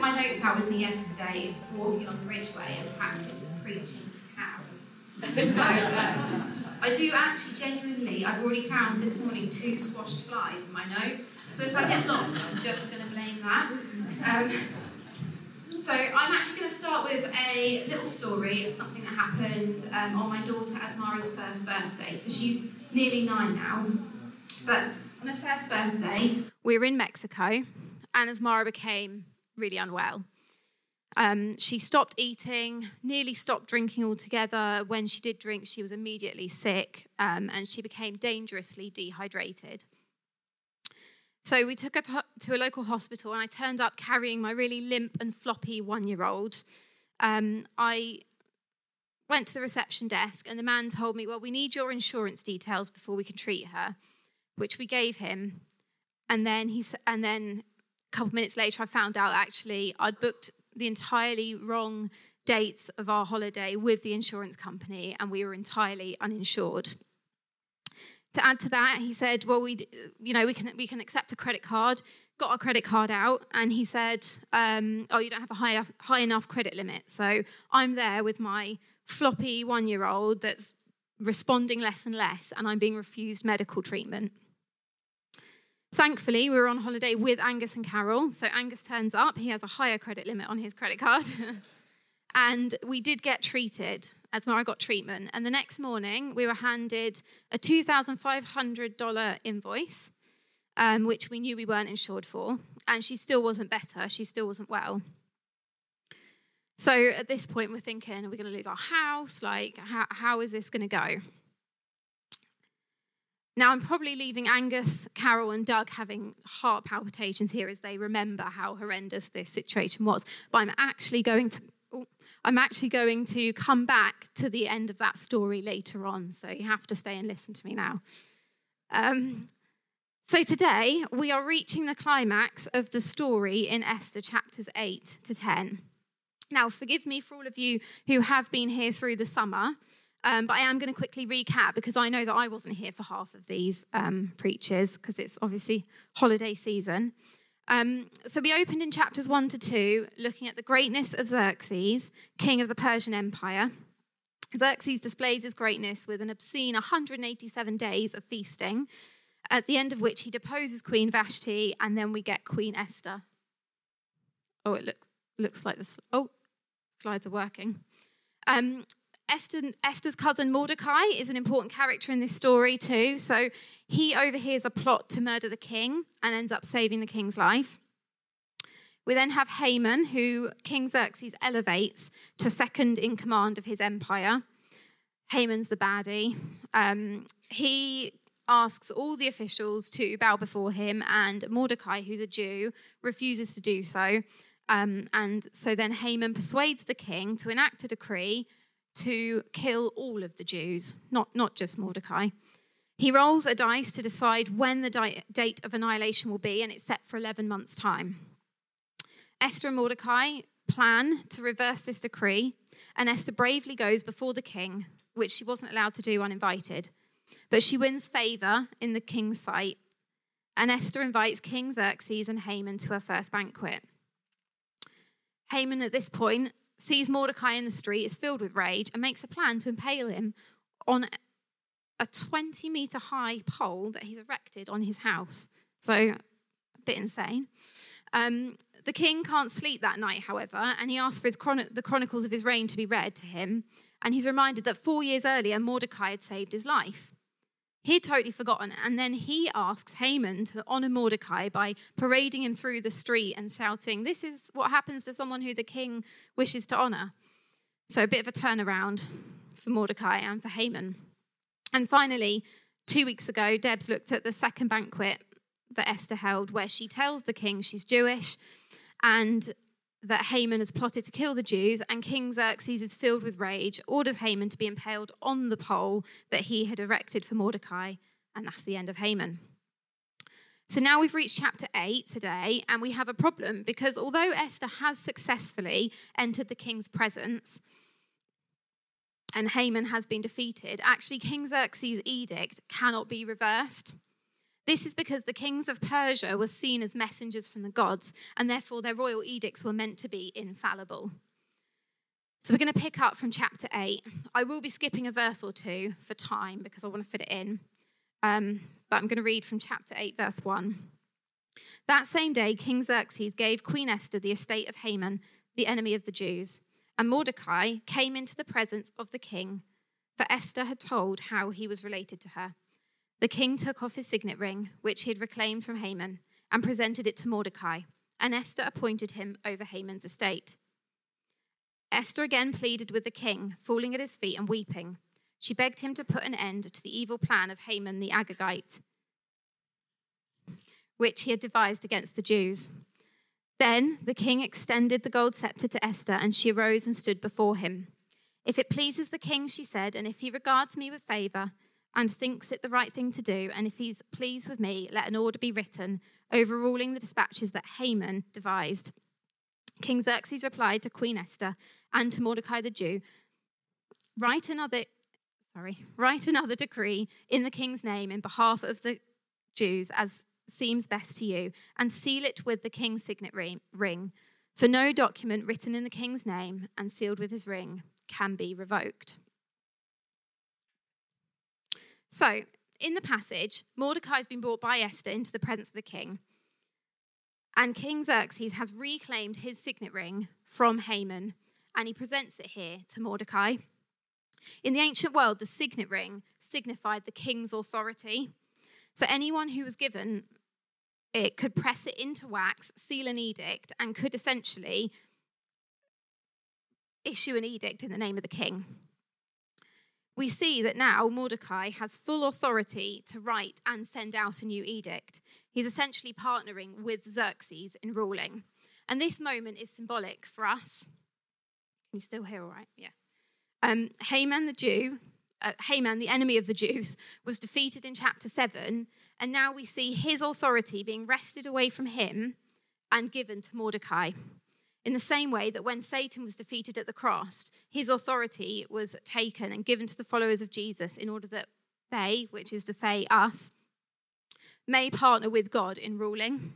my notes out with me yesterday, walking on the Ridgeway and practiced preaching to cows. So um, I do actually genuinely, I've already found this morning two squashed flies in my nose. So if I get lost, I'm just going to blame that. Um, so I'm actually going to start with a little story of something that happened um, on my daughter Asmara's first birthday. So she's nearly nine now. But on her first birthday, we were in Mexico, and Asmara became really unwell. Um, she stopped eating, nearly stopped drinking altogether. When she did drink, she was immediately sick um, and she became dangerously dehydrated. So we took her to, a local hospital and I turned up carrying my really limp and floppy one year old. Um, I went to the reception desk and the man told me, Well, we need your insurance details before we can treat her, which we gave him. And then, he, and then a couple of minutes later, I found out actually I'd booked the entirely wrong dates of our holiday with the insurance company and we were entirely uninsured. To add to that, he said, "Well, we, you know, we can we can accept a credit card." Got our credit card out, and he said, um, "Oh, you don't have a high high enough credit limit." So I'm there with my floppy one year old that's responding less and less, and I'm being refused medical treatment. Thankfully, we were on holiday with Angus and Carol. So Angus turns up. He has a higher credit limit on his credit card. and we did get treated. As Asmara got treatment. And the next morning, we were handed a $2,500 invoice, um, which we knew we weren't insured for. And she still wasn't better. She still wasn't well. So at this point, we're thinking, are we going to lose our house? Like, how, how is this going to go? Now, I'm probably leaving Angus, Carol, and Doug having heart palpitations here as they remember how horrendous this situation was. But I'm actually going to. Oh, I'm actually going to come back to the end of that story later on, so you have to stay and listen to me now. Um, so, today we are reaching the climax of the story in Esther chapters 8 to 10. Now, forgive me for all of you who have been here through the summer. Um, but I am going to quickly recap because I know that I wasn't here for half of these um, preachers because it's obviously holiday season. Um, so we opened in chapters 1 to 2, looking at the greatness of Xerxes, king of the Persian Empire. Xerxes displays his greatness with an obscene 187 days of feasting, at the end of which he deposes Queen Vashti, and then we get Queen Esther. Oh, it looks looks like this. Oh, slides are working. Um, Esther, Esther's cousin Mordecai is an important character in this story too. So he overhears a plot to murder the king and ends up saving the king's life. We then have Haman, who King Xerxes elevates to second in command of his empire. Haman's the baddie. Um, he asks all the officials to bow before him, and Mordecai, who's a Jew, refuses to do so. Um, and so then Haman persuades the king to enact a decree to kill all of the Jews, not, not just Mordecai. He rolls a dice to decide when the di- date of annihilation will be, and it's set for 11 months' time. Esther and Mordecai plan to reverse this decree, and Esther bravely goes before the king, which she wasn't allowed to do uninvited. But she wins favor in the king's sight, and Esther invites King Xerxes and Haman to her first banquet. Haman, at this point, sees Mordecai in the street, is filled with rage, and makes a plan to impale him on a 20 meter high pole that he's erected on his house. So, a bit insane. Um, the king can't sleep that night, however, and he asks for chron- the chronicles of his reign to be read to him. And he's reminded that four years earlier, Mordecai had saved his life. He'd totally forgotten. And then he asks Haman to honor Mordecai by parading him through the street and shouting, This is what happens to someone who the king wishes to honor. So a bit of a turnaround for Mordecai and for Haman. And finally, two weeks ago, Debs looked at the second banquet that Esther held, where she tells the king she's Jewish and that Haman has plotted to kill the Jews, and King Xerxes is filled with rage, orders Haman to be impaled on the pole that he had erected for Mordecai, and that's the end of Haman. So now we've reached chapter 8 today, and we have a problem because although Esther has successfully entered the king's presence and Haman has been defeated, actually, King Xerxes' edict cannot be reversed. This is because the kings of Persia were seen as messengers from the gods, and therefore their royal edicts were meant to be infallible. So we're going to pick up from chapter 8. I will be skipping a verse or two for time because I want to fit it in. Um, but I'm going to read from chapter 8, verse 1. That same day, King Xerxes gave Queen Esther the estate of Haman, the enemy of the Jews. And Mordecai came into the presence of the king, for Esther had told how he was related to her. The king took off his signet ring, which he had reclaimed from Haman, and presented it to Mordecai, and Esther appointed him over Haman's estate. Esther again pleaded with the king, falling at his feet and weeping. She begged him to put an end to the evil plan of Haman the Agagite, which he had devised against the Jews. Then the king extended the gold scepter to Esther, and she arose and stood before him. If it pleases the king, she said, and if he regards me with favor, and thinks it the right thing to do, and if he's pleased with me, let an order be written, overruling the dispatches that Haman devised. King Xerxes replied to Queen Esther and to Mordecai the Jew, write another sorry, write another decree in the king's name in behalf of the Jews as seems best to you, and seal it with the king's signet ring. For no document written in the king's name and sealed with his ring can be revoked. So, in the passage, Mordecai has been brought by Esther into the presence of the king. And King Xerxes has reclaimed his signet ring from Haman, and he presents it here to Mordecai. In the ancient world, the signet ring signified the king's authority. So anyone who was given it could press it into wax, seal an edict, and could essentially issue an edict in the name of the king we see that now Mordecai has full authority to write and send out a new edict. He's essentially partnering with Xerxes in ruling. And this moment is symbolic for us. Can you still hear all right? Yeah. Um, Haman the Jew, uh, Haman, the enemy of the Jews, was defeated in chapter 7. And now we see his authority being wrested away from him and given to Mordecai. In the same way that when Satan was defeated at the cross, his authority was taken and given to the followers of Jesus in order that they, which is to say us, may partner with God in ruling.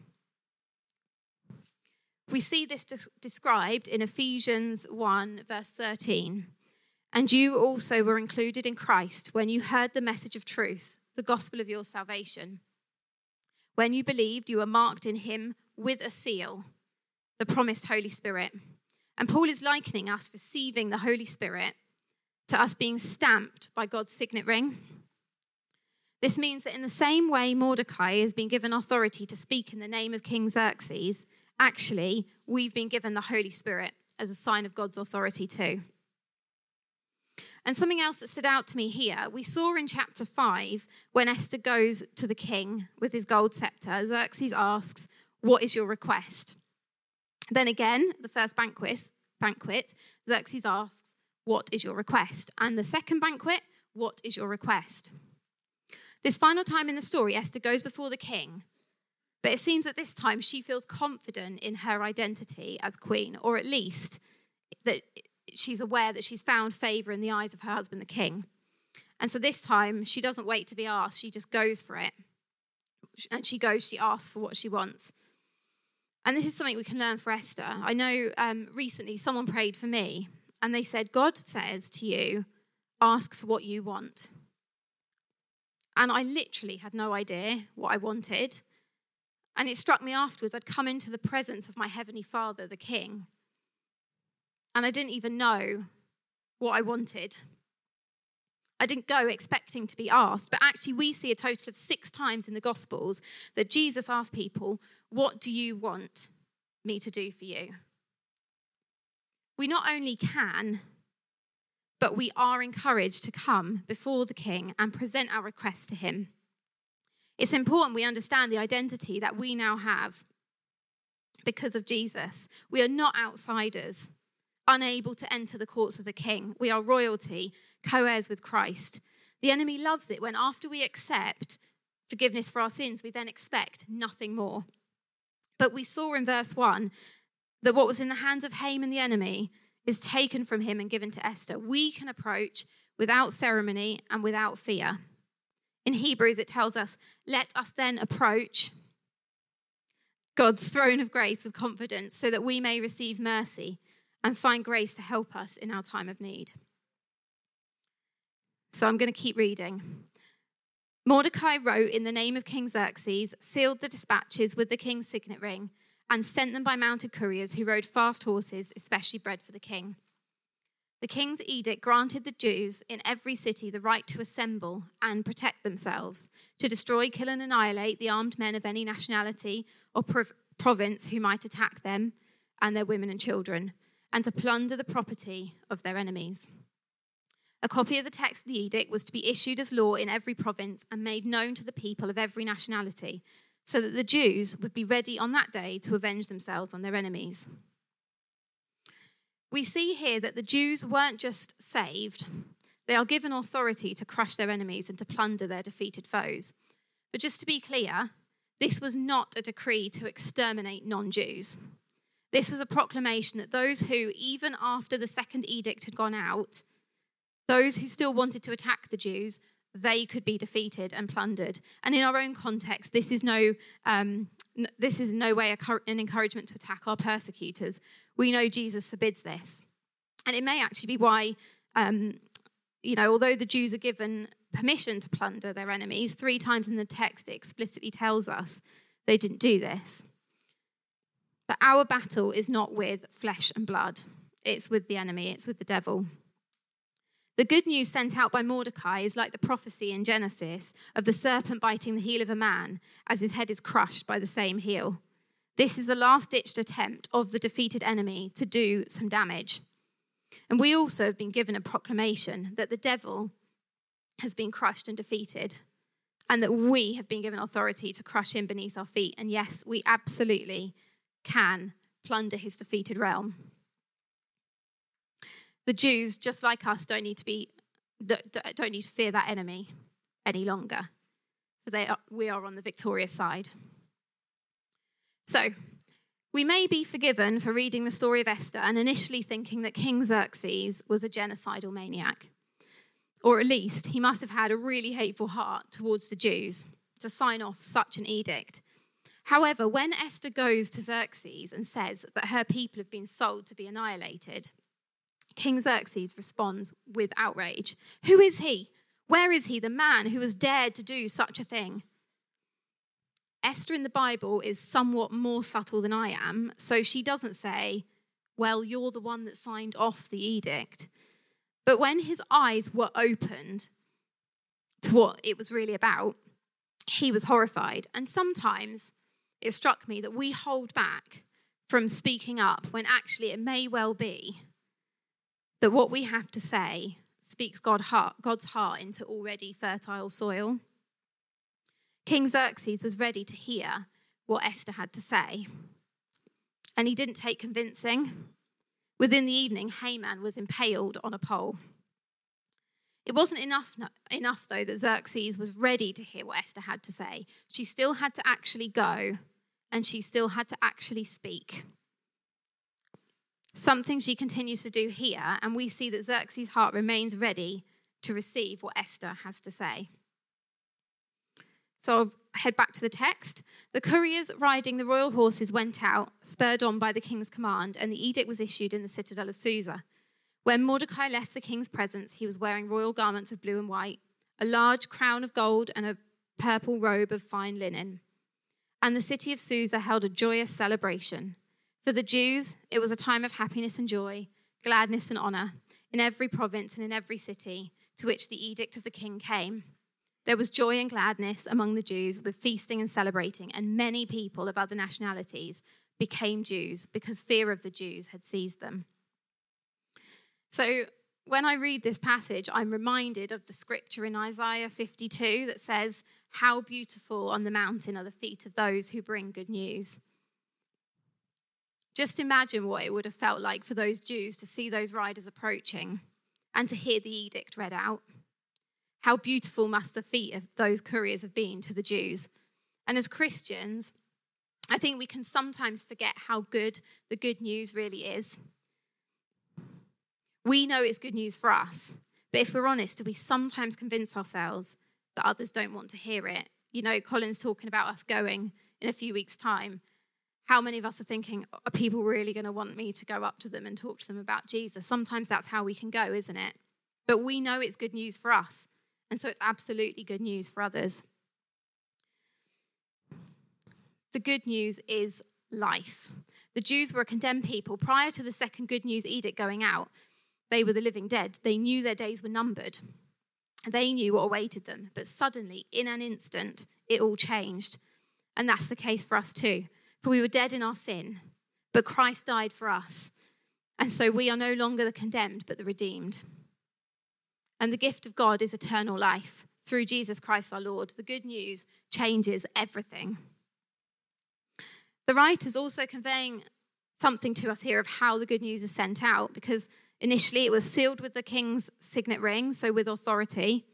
We see this de- described in Ephesians 1, verse 13. And you also were included in Christ when you heard the message of truth, the gospel of your salvation. When you believed, you were marked in him with a seal the promised Holy Spirit. And Paul is likening us receiving the Holy Spirit to us being stamped by God's signet ring. This means that in the same way Mordecai has been given authority to speak in the name of King Xerxes, actually, we've been given the Holy Spirit as a sign of God's authority too. And something else that stood out to me here, we saw in chapter 5 when Esther goes to the king with his gold scepter, Xerxes asks, What is your request? Then again, the first banquet, banquet, Xerxes asks, What is your request? And the second banquet, What is your request? This final time in the story, Esther goes before the king, but it seems at this time she feels confident in her identity as queen, or at least that she's aware that she's found favor in the eyes of her husband, the king. And so this time, she doesn't wait to be asked, she just goes for it. And she goes, she asks for what she wants. And this is something we can learn for Esther. I know um, recently someone prayed for me and they said, God says to you, ask for what you want. And I literally had no idea what I wanted. And it struck me afterwards, I'd come into the presence of my Heavenly Father, the King, and I didn't even know what I wanted. I didn't go expecting to be asked, but actually, we see a total of six times in the Gospels that Jesus asked people, What do you want me to do for you? We not only can, but we are encouraged to come before the King and present our request to him. It's important we understand the identity that we now have because of Jesus. We are not outsiders, unable to enter the courts of the King. We are royalty co heirs with Christ. The enemy loves it when, after we accept forgiveness for our sins, we then expect nothing more. But we saw in verse 1 that what was in the hands of Haman the enemy is taken from him and given to Esther. We can approach without ceremony and without fear. In Hebrews, it tells us, Let us then approach God's throne of grace with confidence so that we may receive mercy and find grace to help us in our time of need. So I'm going to keep reading. Mordecai wrote in the name of King Xerxes, sealed the dispatches with the king's signet ring, and sent them by mounted couriers who rode fast horses, especially bred for the king. The king's edict granted the Jews in every city the right to assemble and protect themselves, to destroy, kill, and annihilate the armed men of any nationality or prov- province who might attack them and their women and children, and to plunder the property of their enemies. A copy of the text of the edict was to be issued as law in every province and made known to the people of every nationality, so that the Jews would be ready on that day to avenge themselves on their enemies. We see here that the Jews weren't just saved, they are given authority to crush their enemies and to plunder their defeated foes. But just to be clear, this was not a decree to exterminate non Jews. This was a proclamation that those who, even after the second edict had gone out, those who still wanted to attack the Jews, they could be defeated and plundered. And in our own context, this is no, um, this is no way an encouragement to attack our persecutors. We know Jesus forbids this. And it may actually be why, um, you know, although the Jews are given permission to plunder their enemies, three times in the text it explicitly tells us they didn't do this. But our battle is not with flesh and blood, it's with the enemy, it's with the devil. The good news sent out by Mordecai is like the prophecy in Genesis of the serpent biting the heel of a man as his head is crushed by the same heel. This is the last ditched attempt of the defeated enemy to do some damage. And we also have been given a proclamation that the devil has been crushed and defeated, and that we have been given authority to crush him beneath our feet. And yes, we absolutely can plunder his defeated realm. The Jews, just like us, don't need to be don't need to fear that enemy any longer, for are, we are on the victorious side. So, we may be forgiven for reading the story of Esther and initially thinking that King Xerxes was a genocidal maniac. Or at least he must have had a really hateful heart towards the Jews to sign off such an edict. However, when Esther goes to Xerxes and says that her people have been sold to be annihilated, King Xerxes responds with outrage Who is he? Where is he, the man who has dared to do such a thing? Esther in the Bible is somewhat more subtle than I am, so she doesn't say, Well, you're the one that signed off the edict. But when his eyes were opened to what it was really about, he was horrified. And sometimes it struck me that we hold back from speaking up when actually it may well be that what we have to say speaks God's heart into already fertile soil. King Xerxes was ready to hear what Esther had to say. And he didn't take convincing. Within the evening, Haman was impaled on a pole. It wasn't enough, enough, though, that Xerxes was ready to hear what Esther had to say. She still had to actually go, and she still had to actually speak. Something she continues to do here, and we see that Xerxes' heart remains ready to receive what Esther has to say. So I'll head back to the text. The couriers riding the royal horses went out, spurred on by the king's command, and the edict was issued in the citadel of Susa. When Mordecai left the king's presence, he was wearing royal garments of blue and white, a large crown of gold, and a purple robe of fine linen. And the city of Susa held a joyous celebration. For the Jews, it was a time of happiness and joy, gladness and honor, in every province and in every city to which the edict of the king came. There was joy and gladness among the Jews with feasting and celebrating, and many people of other nationalities became Jews because fear of the Jews had seized them. So, when I read this passage, I'm reminded of the scripture in Isaiah 52 that says, How beautiful on the mountain are the feet of those who bring good news. Just imagine what it would have felt like for those Jews to see those riders approaching and to hear the edict read out. How beautiful must the feet of those couriers have been to the Jews? And as Christians, I think we can sometimes forget how good the good news really is. We know it's good news for us, but if we're honest, do we sometimes convince ourselves that others don't want to hear it. You know, Colin's talking about us going in a few weeks' time. How many of us are thinking, are people really going to want me to go up to them and talk to them about Jesus? Sometimes that's how we can go, isn't it? But we know it's good news for us. And so it's absolutely good news for others. The good news is life. The Jews were a condemned people. Prior to the second good news edict going out, they were the living dead. They knew their days were numbered. They knew what awaited them. But suddenly, in an instant, it all changed. And that's the case for us too. For we were dead in our sin, but Christ died for us. And so we are no longer the condemned, but the redeemed. And the gift of God is eternal life through Jesus Christ our Lord. The good news changes everything. The writer's also conveying something to us here of how the good news is sent out, because initially it was sealed with the king's signet ring, so with authority,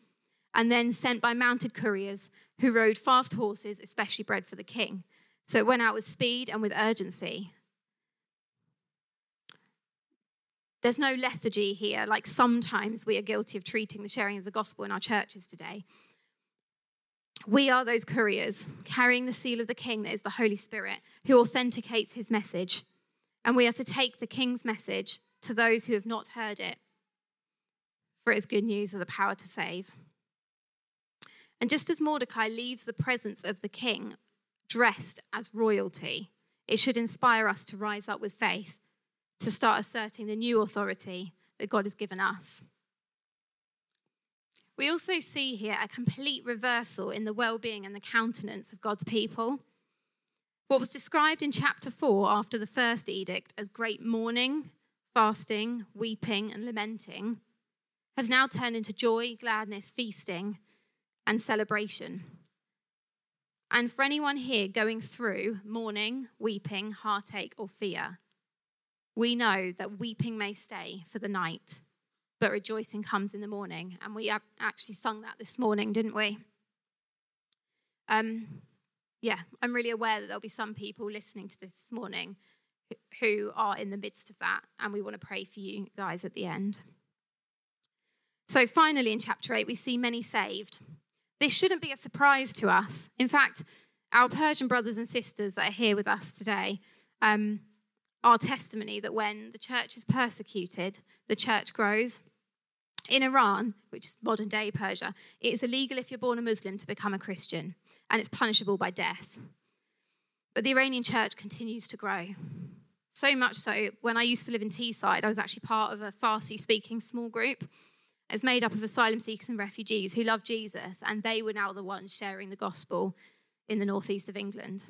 and then sent by mounted couriers who rode fast horses, especially bred for the king. So it went out with speed and with urgency. There's no lethargy here, like sometimes we are guilty of treating the sharing of the gospel in our churches today. We are those couriers carrying the seal of the King that is the Holy Spirit who authenticates his message. And we are to take the King's message to those who have not heard it, for it is good news of the power to save. And just as Mordecai leaves the presence of the king dressed as royalty, it should inspire us to rise up with faith to start asserting the new authority that God has given us. We also see here a complete reversal in the well being and the countenance of God's people. What was described in chapter 4 after the first edict as great mourning, fasting, weeping, and lamenting has now turned into joy, gladness, feasting, and celebration. And for anyone here going through mourning, weeping, heartache, or fear, we know that weeping may stay for the night but rejoicing comes in the morning. And we actually sung that this morning, didn't we? Um, yeah, I'm really aware that there'll be some people listening to this this morning who are in the midst of that, and we want to pray for you guys at the end. So, finally, in chapter 8, we see many saved. This shouldn't be a surprise to us. In fact, our Persian brothers and sisters that are here with us today um, are testimony that when the church is persecuted, the church grows. In Iran, which is modern day Persia, it is illegal if you're born a Muslim to become a Christian, and it's punishable by death. But the Iranian church continues to grow. So much so, when I used to live in Teesside, I was actually part of a Farsi speaking small group. It's made up of asylum seekers and refugees who love Jesus, and they were now the ones sharing the gospel in the northeast of England.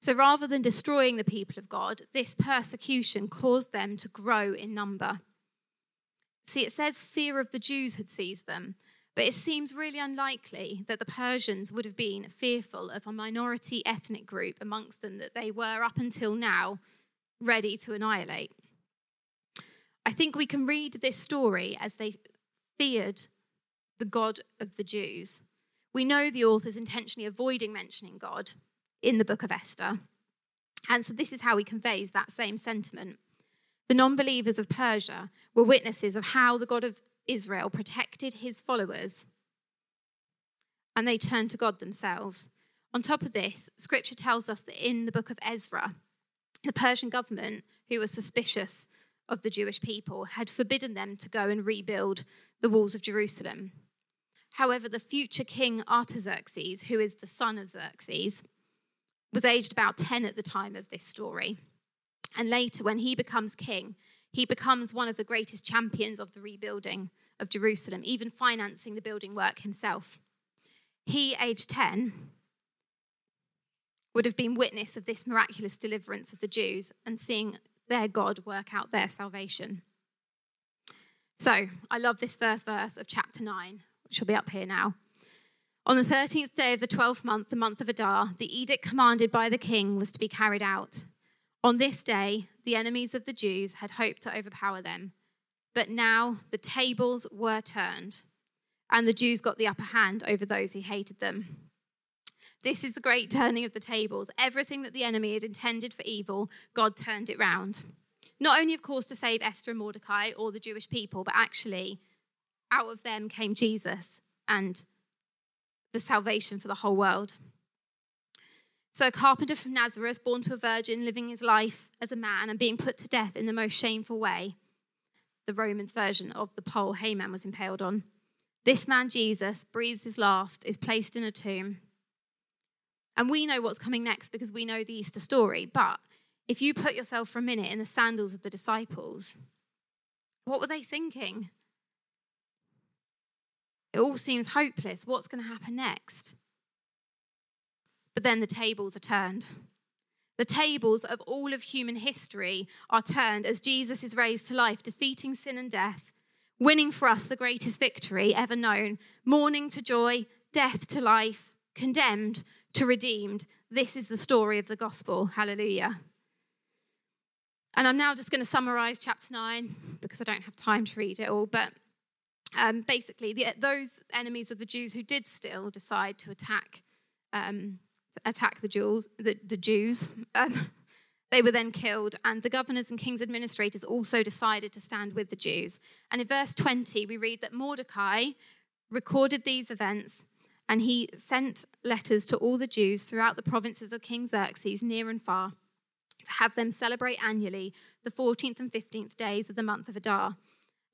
So rather than destroying the people of God, this persecution caused them to grow in number. See, it says fear of the Jews had seized them, but it seems really unlikely that the Persians would have been fearful of a minority ethnic group amongst them that they were up until now ready to annihilate. I think we can read this story as they feared the God of the Jews. We know the author's intentionally avoiding mentioning God in the book of Esther. And so this is how he conveys that same sentiment. The non believers of Persia were witnesses of how the God of Israel protected his followers, and they turned to God themselves. On top of this, scripture tells us that in the book of Ezra, the Persian government, who was suspicious of the Jewish people, had forbidden them to go and rebuild the walls of Jerusalem. However, the future king Artaxerxes, who is the son of Xerxes, was aged about 10 at the time of this story. And later, when he becomes king, he becomes one of the greatest champions of the rebuilding of Jerusalem, even financing the building work himself. He, aged 10, would have been witness of this miraculous deliverance of the Jews and seeing their God work out their salvation. So, I love this first verse of chapter 9, which will be up here now. On the 13th day of the 12th month, the month of Adar, the edict commanded by the king was to be carried out. On this day, the enemies of the Jews had hoped to overpower them, but now the tables were turned, and the Jews got the upper hand over those who hated them. This is the great turning of the tables. Everything that the enemy had intended for evil, God turned it round. Not only, of course, to save Esther and Mordecai or the Jewish people, but actually, out of them came Jesus and the salvation for the whole world. So, a carpenter from Nazareth, born to a virgin, living his life as a man and being put to death in the most shameful way, the Romans version of the pole Haman was impaled on. This man, Jesus, breathes his last, is placed in a tomb. And we know what's coming next because we know the Easter story. But if you put yourself for a minute in the sandals of the disciples, what were they thinking? It all seems hopeless. What's going to happen next? But then the tables are turned. The tables of all of human history are turned as Jesus is raised to life, defeating sin and death, winning for us the greatest victory ever known, mourning to joy, death to life, condemned to redeemed. This is the story of the gospel. Hallelujah. And I'm now just going to summarize chapter 9 because I don't have time to read it all. But um, basically, the, those enemies of the Jews who did still decide to attack um, attack the Jews, the, the Jews, um, they were then killed, and the governors and king's administrators also decided to stand with the Jews. And in verse 20, we read that Mordecai recorded these events, and he sent letters to all the Jews throughout the provinces of King Xerxes, near and far to have them celebrate annually the 14th and 15th days of the month of Adar,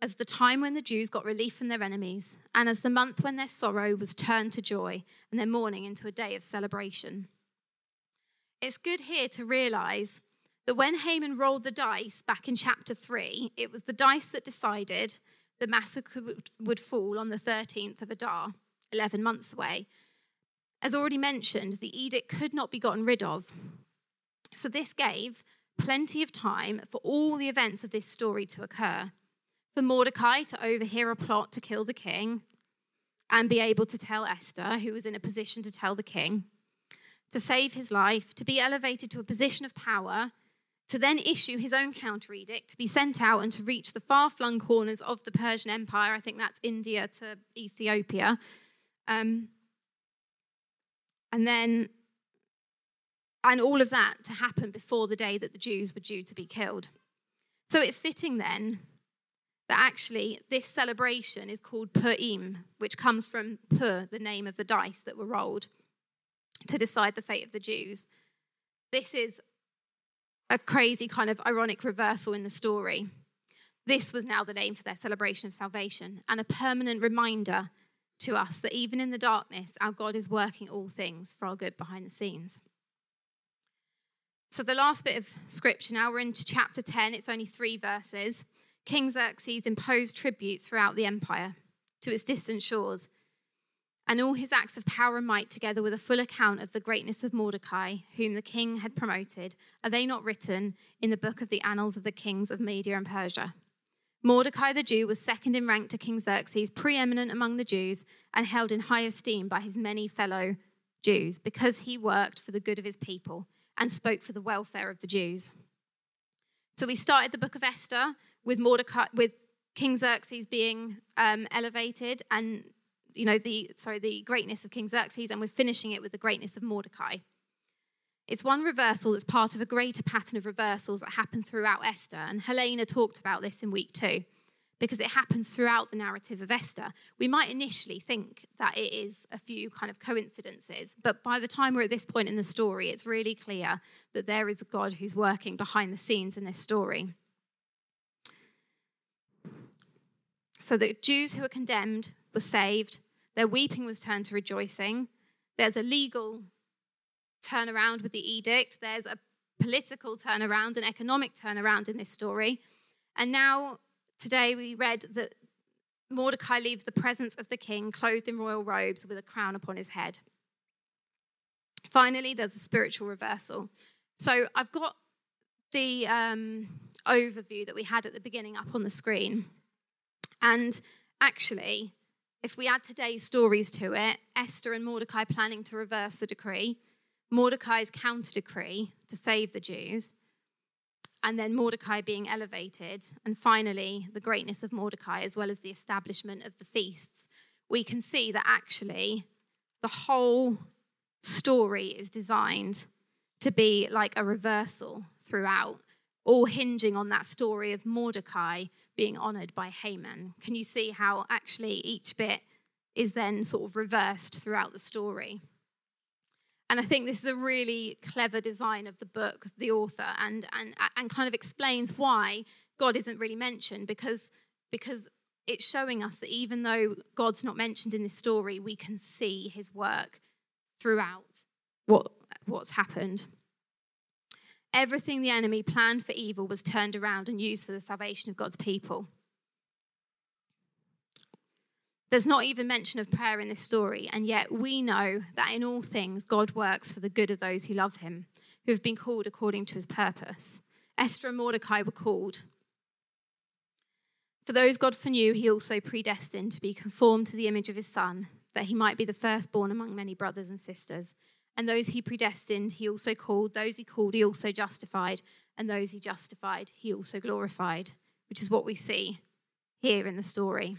as the time when the Jews got relief from their enemies, and as the month when their sorrow was turned to joy and their mourning into a day of celebration. It's good here to realize that when Haman rolled the dice back in chapter 3, it was the dice that decided the massacre would fall on the 13th of Adar, 11 months away. As already mentioned, the edict could not be gotten rid of, so this gave plenty of time for all the events of this story to occur. For Mordecai to overhear a plot to kill the king and be able to tell Esther, who was in a position to tell the king, to save his life, to be elevated to a position of power, to then issue his own counter edict, to be sent out and to reach the far flung corners of the Persian Empire. I think that's India to Ethiopia. Um, and then and all of that to happen before the day that the Jews were due to be killed. So it's fitting then that actually this celebration is called Purim, which comes from Pur, the name of the dice that were rolled to decide the fate of the Jews. This is a crazy kind of ironic reversal in the story. This was now the name for their celebration of salvation and a permanent reminder to us that even in the darkness, our God is working all things for our good behind the scenes. So, the last bit of scripture now, we're into chapter 10. It's only three verses. King Xerxes imposed tribute throughout the empire to its distant shores, and all his acts of power and might, together with a full account of the greatness of Mordecai, whom the king had promoted, are they not written in the book of the annals of the kings of Media and Persia? Mordecai the Jew was second in rank to King Xerxes, preeminent among the Jews, and held in high esteem by his many fellow Jews, because he worked for the good of his people and spoke for the welfare of the Jews. So we started the book of Esther with Mordecai, with King Xerxes being um, elevated, and you know the sorry the greatness of King Xerxes, and we're finishing it with the greatness of Mordecai. It's one reversal that's part of a greater pattern of reversals that happens throughout Esther, and Helena talked about this in week two because it happens throughout the narrative of Esther. We might initially think that it is a few kind of coincidences, but by the time we're at this point in the story, it's really clear that there is a God who's working behind the scenes in this story. So the Jews who were condemned were saved, their weeping was turned to rejoicing. There's a legal turnaround with the edict, there's a political turnaround, an economic turnaround in this story. And now Today we read that Mordecai leaves the presence of the king clothed in royal robes with a crown upon his head. Finally, there's a spiritual reversal. So I've got the um, overview that we had at the beginning up on the screen. And actually, if we add today's stories to it, Esther and Mordecai planning to reverse the decree, Mordecai's counter decree to save the Jews, and then Mordecai being elevated, and finally the greatness of Mordecai, as well as the establishment of the feasts, we can see that actually the whole story is designed to be like a reversal throughout, all hinging on that story of Mordecai being honored by Haman. Can you see how actually each bit is then sort of reversed throughout the story. And I think this is a really clever design of the book, the author, and, and, and kind of explains why God isn't really mentioned because, because it's showing us that even though God's not mentioned in this story, we can see his work throughout what, what's happened. Everything the enemy planned for evil was turned around and used for the salvation of God's people. There's not even mention of prayer in this story, and yet we know that in all things God works for the good of those who love him, who have been called according to his purpose. Esther and Mordecai were called. For those God foreknew, he also predestined to be conformed to the image of his Son, that he might be the firstborn among many brothers and sisters. And those he predestined, he also called. Those he called, he also justified. And those he justified, he also glorified, which is what we see here in the story.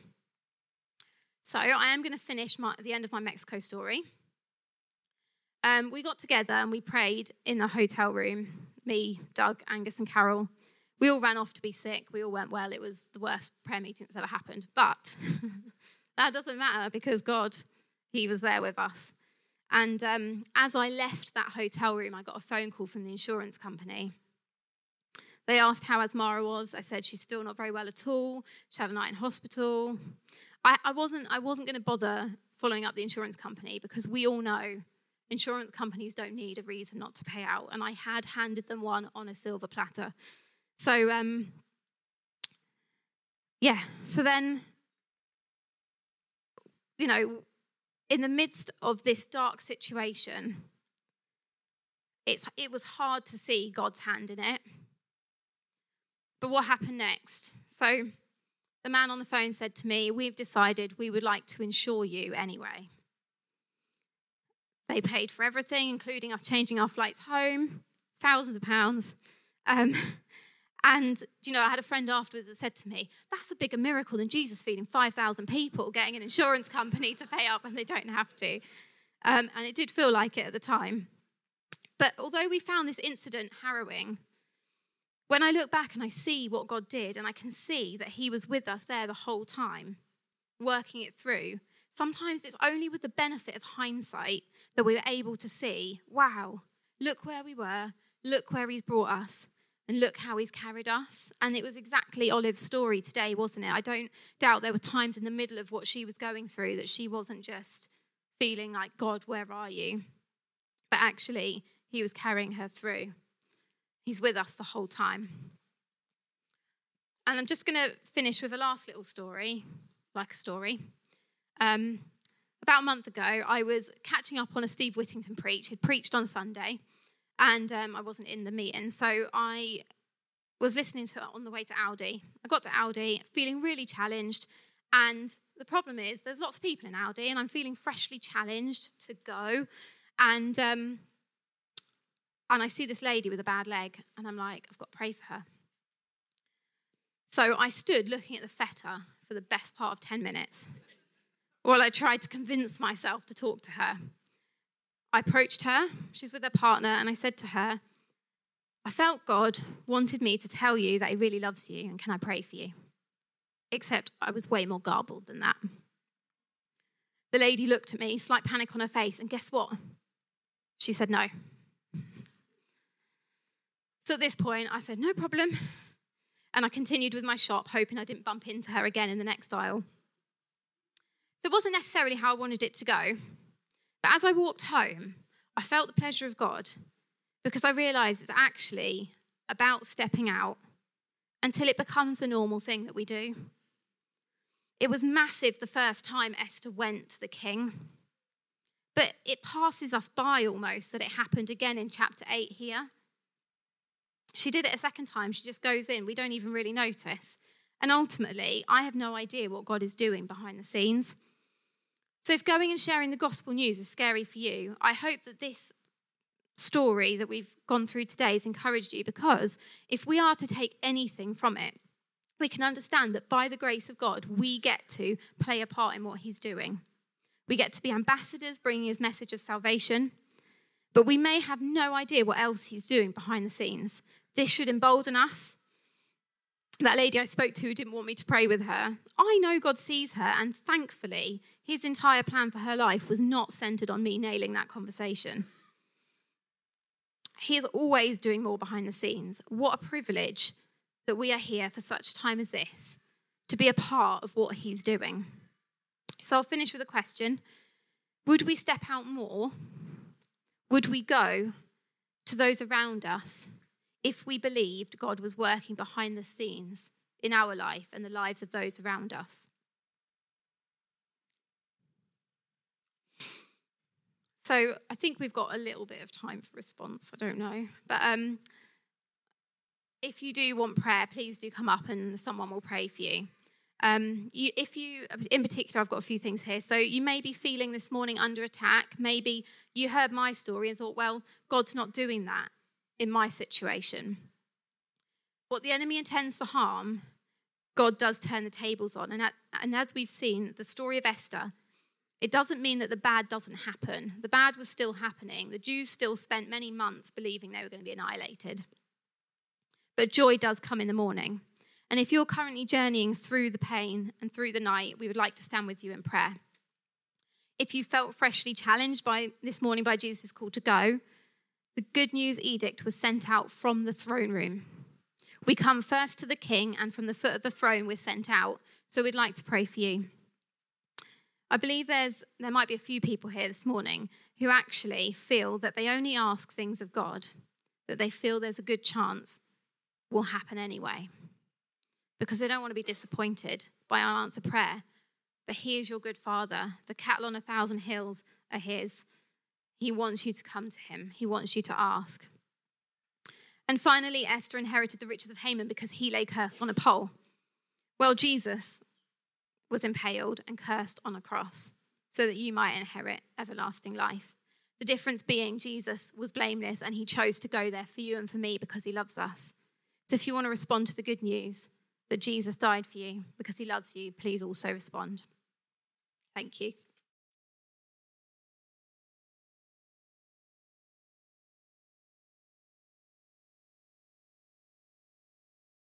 So I am going to finish my, the end of my Mexico story. Um, we got together and we prayed in the hotel room. Me, Doug, Angus, and Carol. We all ran off to be sick. We all went well. It was the worst prayer meeting that's ever happened. But that doesn't matter because God, He was there with us. And um, as I left that hotel room, I got a phone call from the insurance company. They asked how Asmara was. I said she's still not very well at all. She had a night in hospital. I, I wasn't I wasn't going to bother following up the insurance company because we all know insurance companies don't need a reason not to pay out, and I had handed them one on a silver platter. So um, yeah, so then you know, in the midst of this dark situation, it's it was hard to see God's hand in it. But what happened next? So the man on the phone said to me, We've decided we would like to insure you anyway. They paid for everything, including us changing our flights home, thousands of pounds. Um, and, you know, I had a friend afterwards that said to me, That's a bigger miracle than Jesus feeding 5,000 people, getting an insurance company to pay up when they don't have to. Um, and it did feel like it at the time. But although we found this incident harrowing, when I look back and I see what God did, and I can see that He was with us there the whole time, working it through, sometimes it's only with the benefit of hindsight that we are able to see wow, look where we were, look where He's brought us, and look how He's carried us. And it was exactly Olive's story today, wasn't it? I don't doubt there were times in the middle of what she was going through that she wasn't just feeling like, God, where are you? But actually, He was carrying her through. He's with us the whole time. And I'm just going to finish with a last little story, like a story. Um, about a month ago, I was catching up on a Steve Whittington preach. He'd preached on Sunday, and um, I wasn't in the meeting. So I was listening to it on the way to Aldi. I got to Aldi feeling really challenged. And the problem is, there's lots of people in Aldi, and I'm feeling freshly challenged to go. And um, and I see this lady with a bad leg, and I'm like, I've got to pray for her. So I stood looking at the feta for the best part of 10 minutes while I tried to convince myself to talk to her. I approached her, she's with her partner, and I said to her, I felt God wanted me to tell you that He really loves you, and can I pray for you? Except I was way more garbled than that. The lady looked at me, slight panic on her face, and guess what? She said no. So at this point, I said, no problem. And I continued with my shop, hoping I didn't bump into her again in the next aisle. So it wasn't necessarily how I wanted it to go. But as I walked home, I felt the pleasure of God because I realized it's actually about stepping out until it becomes a normal thing that we do. It was massive the first time Esther went to the king, but it passes us by almost that it happened again in chapter 8 here. She did it a second time. She just goes in. We don't even really notice. And ultimately, I have no idea what God is doing behind the scenes. So, if going and sharing the gospel news is scary for you, I hope that this story that we've gone through today has encouraged you because if we are to take anything from it, we can understand that by the grace of God, we get to play a part in what He's doing. We get to be ambassadors bringing His message of salvation, but we may have no idea what else He's doing behind the scenes. This should embolden us. that lady I spoke to who didn't want me to pray with her, I know God sees her, and thankfully, his entire plan for her life was not centered on me nailing that conversation. He is always doing more behind the scenes. What a privilege that we are here for such a time as this to be a part of what he's doing. So I'll finish with a question Would we step out more? Would we go to those around us if we believed God was working behind the scenes in our life and the lives of those around us? So I think we've got a little bit of time for response. I don't know. But um, if you do want prayer, please do come up and someone will pray for you. Um, you, if you, in particular, I've got a few things here. So you may be feeling this morning under attack. Maybe you heard my story and thought, well, God's not doing that in my situation. What the enemy intends for harm, God does turn the tables on. And, at, and as we've seen, the story of Esther, it doesn't mean that the bad doesn't happen. The bad was still happening. The Jews still spent many months believing they were going to be annihilated. But joy does come in the morning. And if you're currently journeying through the pain and through the night, we would like to stand with you in prayer. If you felt freshly challenged by this morning by Jesus' call to go, the good news edict was sent out from the throne room. We come first to the king, and from the foot of the throne, we're sent out. So we'd like to pray for you. I believe there's there might be a few people here this morning who actually feel that they only ask things of God that they feel there's a good chance will happen anyway because they don't want to be disappointed by our answer prayer. But He is your good Father. The cattle on a thousand hills are His. He wants you to come to Him, He wants you to ask. And finally, Esther inherited the riches of Haman because he lay cursed on a pole. Well, Jesus was impaled and cursed on a cross so that you might inherit everlasting life. The difference being Jesus was blameless and he chose to go there for you and for me because he loves us. So if you want to respond to the good news, that Jesus died for you because he loves you, please also respond. Thank you.